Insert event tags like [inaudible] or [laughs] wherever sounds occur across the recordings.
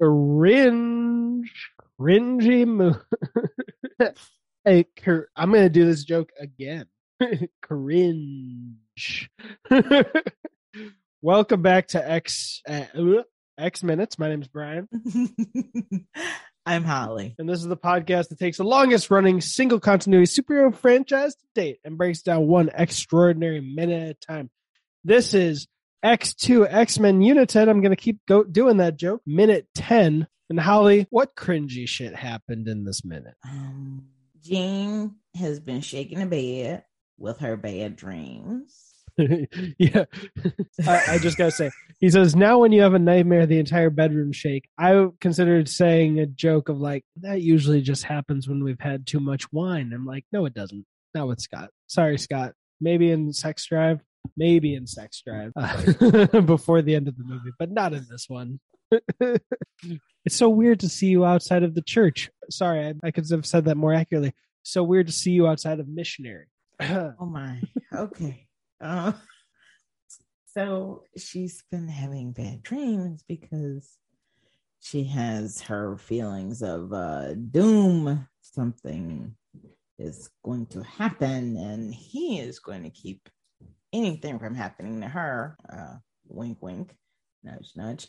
cringe, cringy movie. hey, cr- I'm gonna do this joke again. [laughs] cringe. [laughs] Welcome back to X uh, X Minutes. My name is Brian, [laughs] I'm Holly. and this is the podcast that takes the longest running single continuity superhero franchise to date and breaks down one extraordinary minute at a time. This is X2 X Men United. I'm gonna keep go- doing that joke. Minute ten. And Holly, what cringy shit happened in this minute? Um, Jean has been shaking the bed with her bad dreams. [laughs] yeah. I, I just gotta say, he says, now when you have a nightmare, the entire bedroom shake. I considered saying a joke of like, that usually just happens when we've had too much wine. I'm like, no, it doesn't. Not with Scott. Sorry, Scott. Maybe in Sex Drive, maybe in Sex Drive uh, [laughs] before the end of the movie, but not in this one. [laughs] it's so weird to see you outside of the church. Sorry, I, I could have said that more accurately. So weird to see you outside of missionary. [clears throat] Oh my. Okay. Uh, so she's been having bad dreams because she has her feelings of uh, doom. Something is going to happen, and he is going to keep anything from happening to her. Uh, wink, wink, nudge, nudge.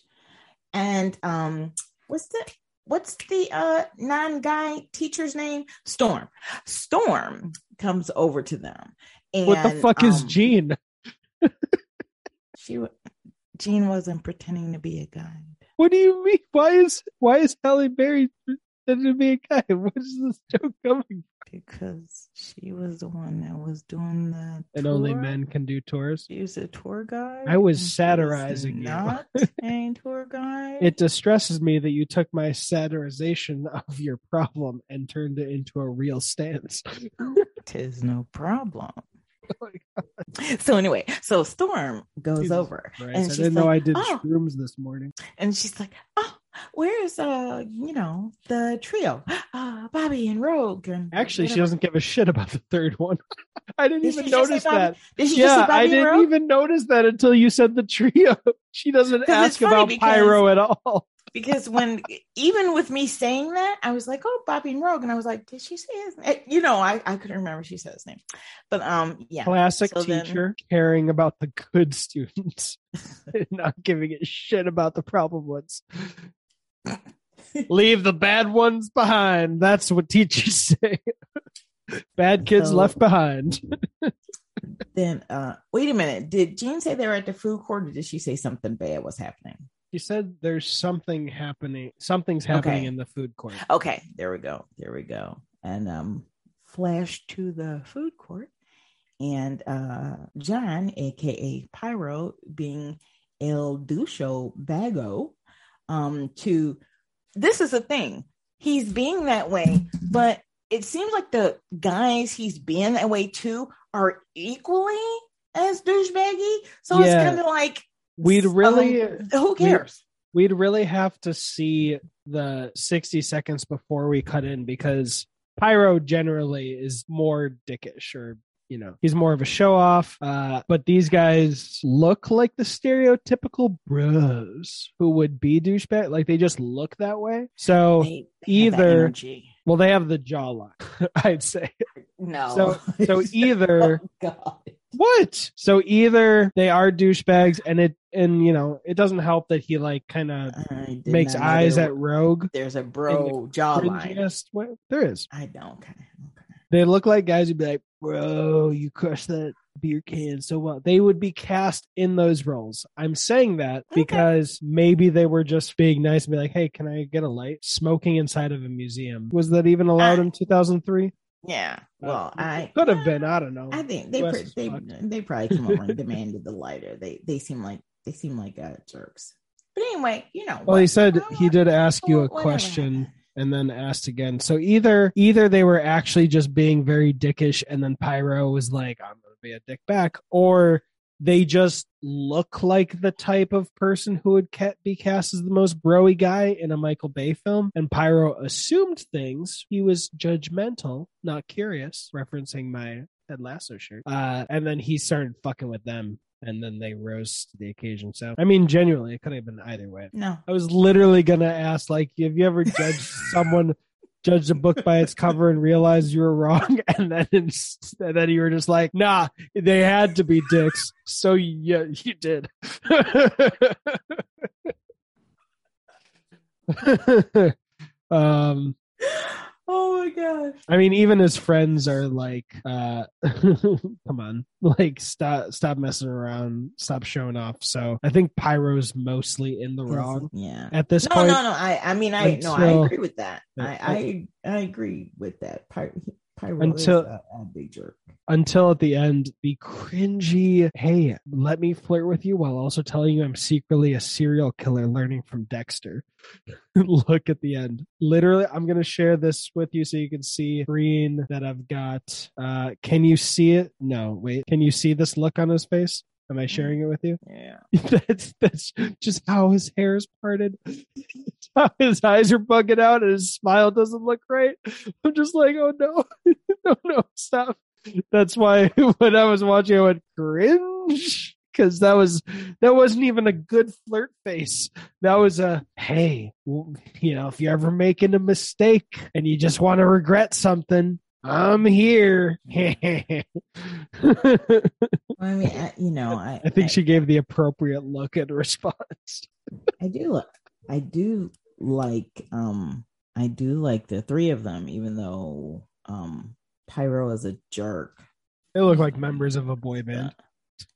And um, what's the what's the uh non-guy teacher's name? Storm. Storm comes over to them. And, what the fuck is um, Gene? She wa- Jean wasn't pretending to be a guy What do you mean? Why is why is Halle Berry pretending to be a guy? What is this joke coming? Because she was the one that was doing the And only men can do tours. She's a tour guide. I was satirizing you. Not [laughs] a tour guide. It distresses me that you took my satirization [laughs] of your problem and turned it into a real stance. [laughs] Tis no problem. Oh so anyway, so Storm goes Jesus over Christ, and I didn't know I did "Oh." shrooms this morning. and she's like, "Oh, where's uh, you know, the trio, uh, [gasps] Bobby and Rogue?" And Actually, she doesn't give a shit about the third one. [laughs] I didn't Did even she just say notice that. Did she just Yeah, I didn't even notice that until you said the trio. [laughs] She doesn't ask about because- pyro at all. because when even with me saying that, I was like, "Oh, Bobby and Rogue," and I was like, "Did she say his name?" You know, I I couldn't remember she said his name, but um, yeah, Classic So then- teacher caring about the good [laughs] students and not giving a shit about the problem ones. Leave the bad ones behind. That's what teachers [laughs] say. bad kids So- left behind. [laughs] then uh, wait a minute, did Jean say they were at the food court, or did she say something bad was happening? She said there's something happening. Something's happening Okay. in the food court. Okay, there we go, there we go, and um, flash to the food court, and uh, John, aka Pyro, being El Ducho Bago, um, to this is the thing. He's being that way, but it seems like the guys he's being that way to are equally as douchebaggy. So it's kind of like We'd um, really, who cares? we'd really have to see the 60 seconds before we cut in because Pyro generally is more dickish or you know he's more of a show off uh but these guys look like the stereotypical bros who would be douchebag like they just look that way so They- they have that either- well they have the jawline [laughs] i'd say no. so- so [laughs] either- oh, God. what so either they are douchebags and it and you know it doesn't help that he like kind of makes eyes there at rogue There's a bro jawline. there is I don't. Okay. They look like guys who'd be like, bro, you crushed that beer can so well. They would be cast in those roles. I'm saying that Okay. because maybe they were just being nice and be like, hey, can I get a light? Smoking inside of a museum. Was that even allowed Uh, in 2003? Yeah. Well, Uh, I could have been. I don't know. I think they is they they probably come over and demanded the lighter. They they seem like they seem like uh, jerks. But anyway, you know. Well, he what- said he did ask you a question. And then asked again. So either either they were actually just being very dickish and then Pyro was like, I'm gonna be a dick back, or they just look like the type of person who would be cast as the most broy guy in a Michael Bay film. And Pyro assumed things. He was judgmental, not curious, referencing my Ted Lasso shirt. Uh, and then he started fucking with them and then they rose to the occasion. So, I mean, genuinely, it could have been either way. No. I was literally gonna ask, like, have you ever judged [laughs] someone? Judged a book by its cover and realized you were wrong, [laughs] and then it's, and then you were just like, "Nah, they had to be dicks." So yeah, you did. [laughs] um, Oh my gosh. I mean, even his friends are like, uh, [laughs] "Come on, like stop, stop messing around, stop showing off." So I think Pyro's mostly in the wrong Yeah. at this No, point. no, no. no. I, I mean, I no, I agree with that. I, I, I agree with that. Py, Pyro Until- is a, a big jerk. until at the end, the cringy, hey, let me flirt with you while also telling you I'm secretly a serial killer learning from Dexter. [laughs] Look at the end. Literally, I'm going to share this with you so you can see green that I've got. Uh, can you see it? No, wait. Can you see this look on his face? Am I sharing it with you? Yeah. [laughs] that's that's just how his hair is parted. [laughs] How his eyes are bugging out and his smile doesn't look right. [laughs] I'm just like, oh no, no, no, stop. That's why when I was watching, I went cringe because that was that wasn't even a good flirt face. That was a hey, you know, if you're ever making a mistake and you just want to regret something, I'm here. [laughs] I mean, I, you know, I, I think she gave the appropriate look in [laughs] response. I do I do like um I do like the three of them, even though um Pyro is a jerk. They look like members of a boy band,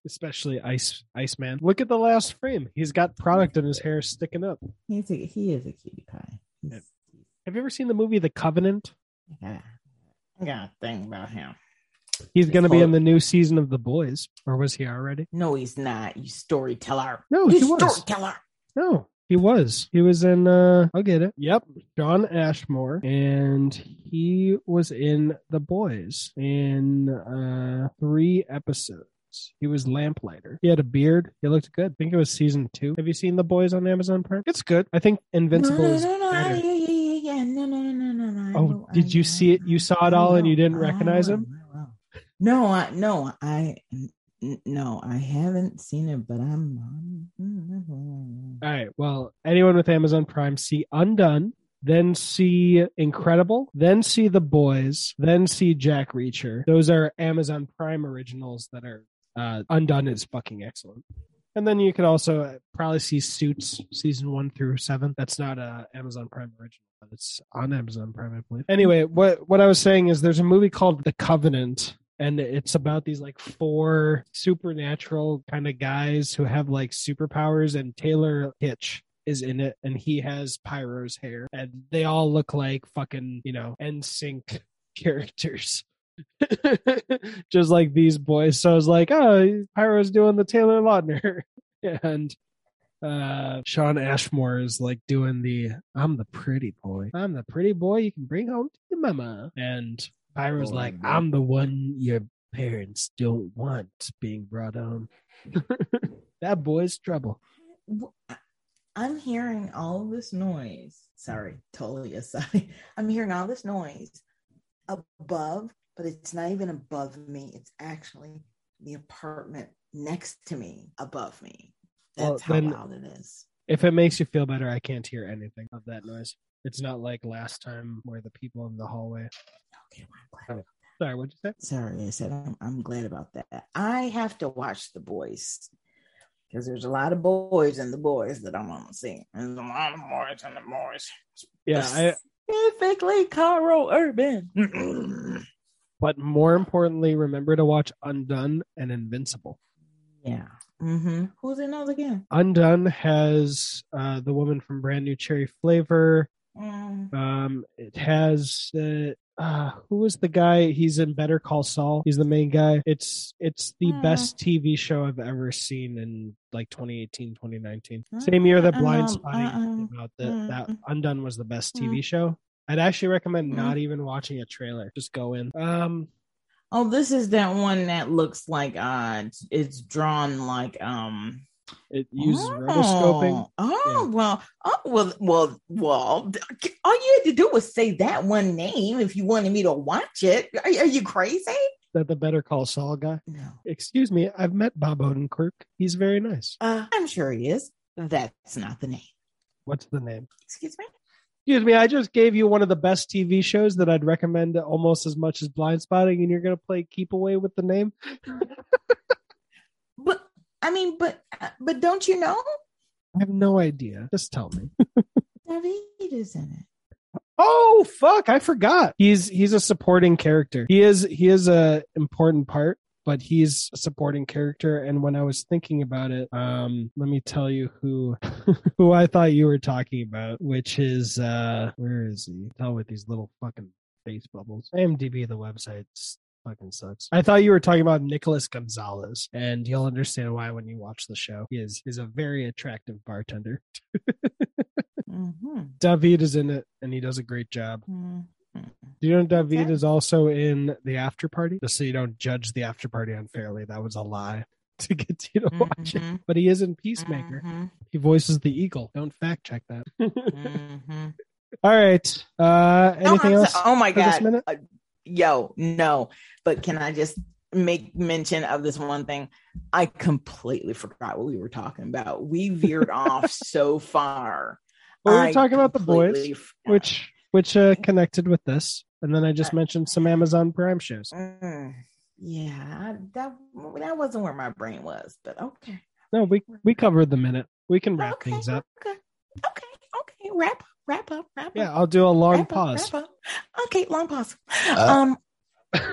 especially Ice Iceman. Look at the last frame. He's got product in his hair sticking up. He's a, he is a cutie pie. He's, Have you ever seen the movie The Covenant? yeah. I got a thing about him. He's going to be in the new season of The Boys, or was he already? No, he's not. You storyteller. No, you he was. storyteller. No, he was. He was in. uh I'll get it. Yep, John Ashmore, and he was in The Boys in uh three episodes. He was lamplighter. He had a beard. He looked good. I think it was season two. Have you seen The Boys on Amazon Prime? It's good. I think Invincible no, no, is no, no, better. Yeah. No, no, no, no, no, no. Oh, know, did I you know, see it? You saw it I all and you didn't recognize know, him? I. No, I no, I no, I haven't seen it, but I'm. All right. Well, anyone with Amazon Prime, see Undone, then see Incredible, then see The Boys, then see Jack Reacher. Those are Amazon Prime originals that are uh, Undone is fucking excellent. And then you could also uh, probably see Suits season one through seven. That's not a Amazon Prime original, it's on Amazon Prime, I believe. Anyway, what what I was saying is there's a movie called The Covenant, and it's about these like four supernatural kind of guys who have like superpowers, and Taylor Kitsch is in it, and he has Pyro's hair, and they all look like fucking you know NSYNC [laughs] characters. [laughs] just like these boys. So I was like, oh, Pyro's doing the Taylor Lautner. [laughs] and uh Shawn Ashmore is like doing the I'm the pretty boy. I'm the pretty boy you can bring home to your mama. And Pyro's Oh, like, my I'm the one your parents don't want being brought home. [laughs] that boy's trouble. I'm hearing all this noise. Sorry, totally aside. [laughs] I'm hearing all this noise above, but it's not even above me. It's actually the apartment next to me, above me. Well, That's how loud it is. If it makes you feel better, I can't hear anything of that noise. It's not like last time where the people in the hallway. Okay, well, I'm glad. Sorry, what'd you say? Sorry, I said I'm, I'm glad about that. I have to watch the boys because there's a lot of boys in the boys that I want to see. There's a lot of boys in the boys. Yeah, I, specifically Karl Urban. [clears throat] but more importantly, remember to watch Undone and Invincible. yeah. Mm-hmm. Who's in those again? Undone has uh, the woman from Brand New Cherry Flavor. Mm, Um, it has the uh, who was the guy? He's in Better Call Saul. He's the main guy. It's it's the Hmm. best TV show I've ever seen in like 2018, 2019. Same year that Uh, Blind um, Spotty uh, came out. That uh, that uh, Undone was the best TV uh, show. I'd actually recommend uh. not even watching a trailer. Just go in. Um, Oh, this is that one that looks like uh it's, drawn like um it uses rotoscoping. Oh, oh Yeah. well, oh well, well, well. All you had to do was say that one name if you wanted me to watch it. Are, are you crazy? that the Better Call Saul guy? No. Excuse me, I've met Bob Odenkirk. He's very nice. Uh, I'm sure he is. That's not the name. What's the name? Excuse me? Excuse me, I just gave you one of the best TV shows that I'd recommend almost as much as Blindspotting, and you're going to play Keep Away with the name? [laughs] But I mean, but but don't you know I have no idea. Just tell me. [laughs] Daveed is in it? Oh fuck, I forgot. He's he's a supporting character. He is he is a important part, but he's a supporting character and when I was thinking about it, um let me tell you who [laughs] who I thought you were talking about, which is uh where is he? Tell with these little fucking face bubbles. IMDb the website fucking sucks. I thought you were talking about Nicholas Gonzalez, and you'll understand why when you watch the show. He is is a very attractive bartender. [laughs] Mm-hmm. Daveed is in it, and he does a great job. Mm-hmm. Do you know Daveed is also in the after party? Just so you don't judge the after party unfairly. That was a lie [laughs] to get you to watch it. Mhm. But he is in Peacemaker. Mhm. He voices the eagle. Don't fact check that. Mhm. [laughs] All right. Uh anything else? so- oh my god! minute? Uh, yo, no. But can I just make mention of this one thing? I completely forgot what we were talking about. We veered [laughs] off so far. Well, we were I talking about the boys, forgot. which which uh connected with this. And then I just Uh, mentioned some Amazon Prime shows. Mm, yeah, that that wasn't where my brain was, but okay. No, we we covered the minute. We can wrap okay, things up. Okay, okay, okay. Wrap, wrap up, wrap Yeah. I'll do a long wrap pause. Up, wrap up. Okay, long pause. Uh, um, [laughs]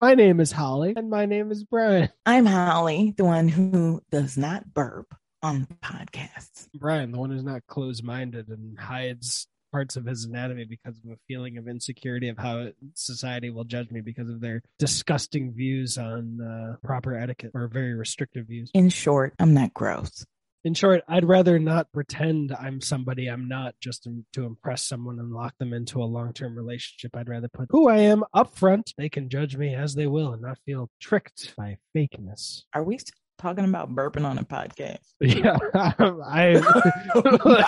my name is Holly, and my name is Brian. I'm Holly, the one who does not burp on podcasts. Brian, the one who's not closed-minded and hides parts of his anatomy because of a feeling of insecurity of how society will judge me because of their disgusting views on uh, proper etiquette or very restrictive views. In short, I'm not gross. In short, I'd rather not pretend I'm somebody I'm not just to, to impress someone and lock them into a long-term relationship. I'd rather put who I am up front. They can judge me as they will and not feel tricked by fakeness. Are we still talking about burping on a podcast? [laughs] Yeah, I. [laughs]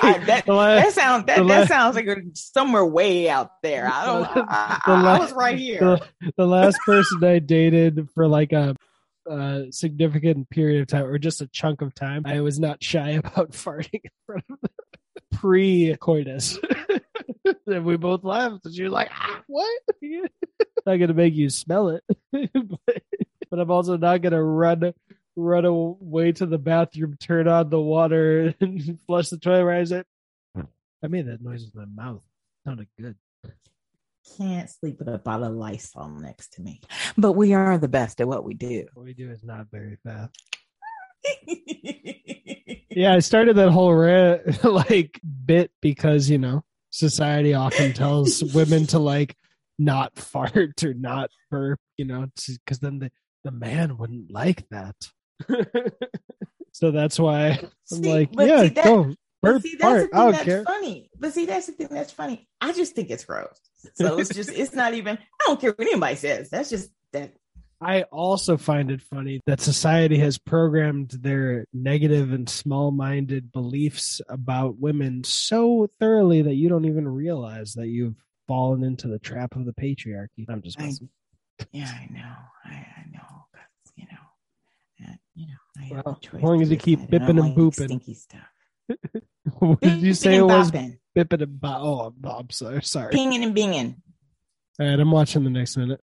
I- that, the la- that sounds that, the that sounds like you're somewhere way out there. I don't. I, I, The la- I was right here. the, the last person I dated for like a, a significant period of time or just a chunk of time, I was not shy [laughs] about farting in front of them pre coitus. and we both laughed, and she was like, ah, "What? not gonna make you smell it, but, but I'm also not gonna run." Run away to the bathroom, turn on the water, [laughs] and flush the toilet. Where I said, hmm. I made that noise with my mouth. Sounded good. Can't sleep with a bottle of Lysol next to me. But we are the best at what we do. What we do is not very fast. [laughs] Yeah, I started that whole rant, [laughs] like bit because you know society often tells women to like not fart or not burp, you know, because then the the man wouldn't like that. [laughs] so that's why I'm See, like, yeah, see, that- go burp, see, that's fart. the I thing don't that's care. funny. But see, that's the thing that's funny. I just think it's gross. So it's just, it's not even. I don't care what anybody says. That's just that. I also find it funny that society has programmed their negative and small minded beliefs about women so thoroughly that you don't even realize that you've fallen into the trap of the patriarchy. I'm just I- Yeah, I know. I, I know. 'cause, you know, uh, you know. I have Well, as long as you keep decide. I don't bipping and booping. Stinky stuff. [laughs] what did you say it was? bopping. Bipping and bop. Oh, I'm, I'm sorry. Sorry. Pinging and binging. All right, I'm watching the next minute.